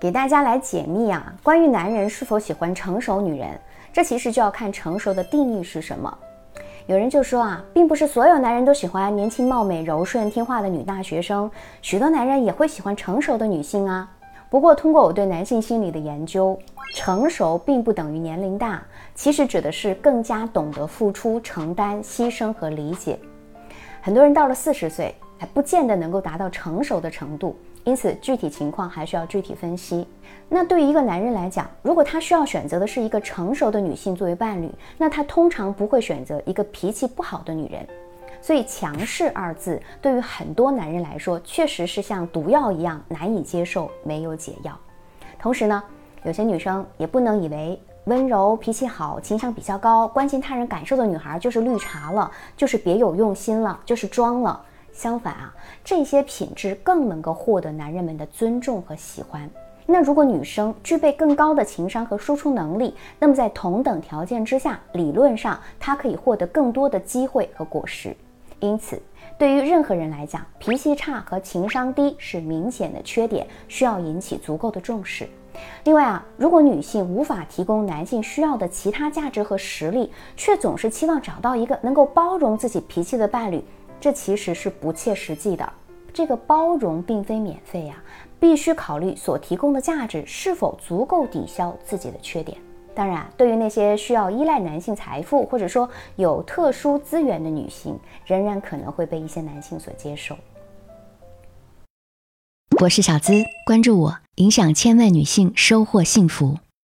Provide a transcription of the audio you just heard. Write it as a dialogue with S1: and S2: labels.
S1: 给大家来解密啊，关于男人是否喜欢成熟女人，这其实就要看成熟的定义是什么。有人就说啊，并不是所有男人都喜欢年轻貌美、柔顺听话的女大学生，许多男人也会喜欢成熟的女性啊。不过，通过我对男性心理的研究，成熟并不等于年龄大，其实指的是更加懂得付出、承担、牺牲和理解。很多人到了四十岁，还不见得能够达到成熟的程度。因此，具体情况还需要具体分析。那对于一个男人来讲，如果他需要选择的是一个成熟的女性作为伴侣，那他通常不会选择一个脾气不好的女人。所以，强势二字对于很多男人来说，确实是像毒药一样难以接受，没有解药。同时呢，有些女生也不能以为温柔、脾气好、情商比较高、关心他人感受的女孩就是绿茶了，就是别有用心了，就是装了。相反啊，这些品质更能够获得男人们的尊重和喜欢。那如果女生具备更高的情商和输出能力，那么在同等条件之下，理论上她可以获得更多的机会和果实。因此，对于任何人来讲，脾气差和情商低是明显的缺点，需要引起足够的重视。另外啊，如果女性无法提供男性需要的其他价值和实力，却总是期望找到一个能够包容自己脾气的伴侣。这其实是不切实际的。这个包容并非免费呀，必须考虑所提供的价值是否足够抵消自己的缺点。当然，对于那些需要依赖男性财富或者说有特殊资源的女性，仍然可能会被一些男性所接受。
S2: 我是小资，关注我，影响千万女性，收获幸福。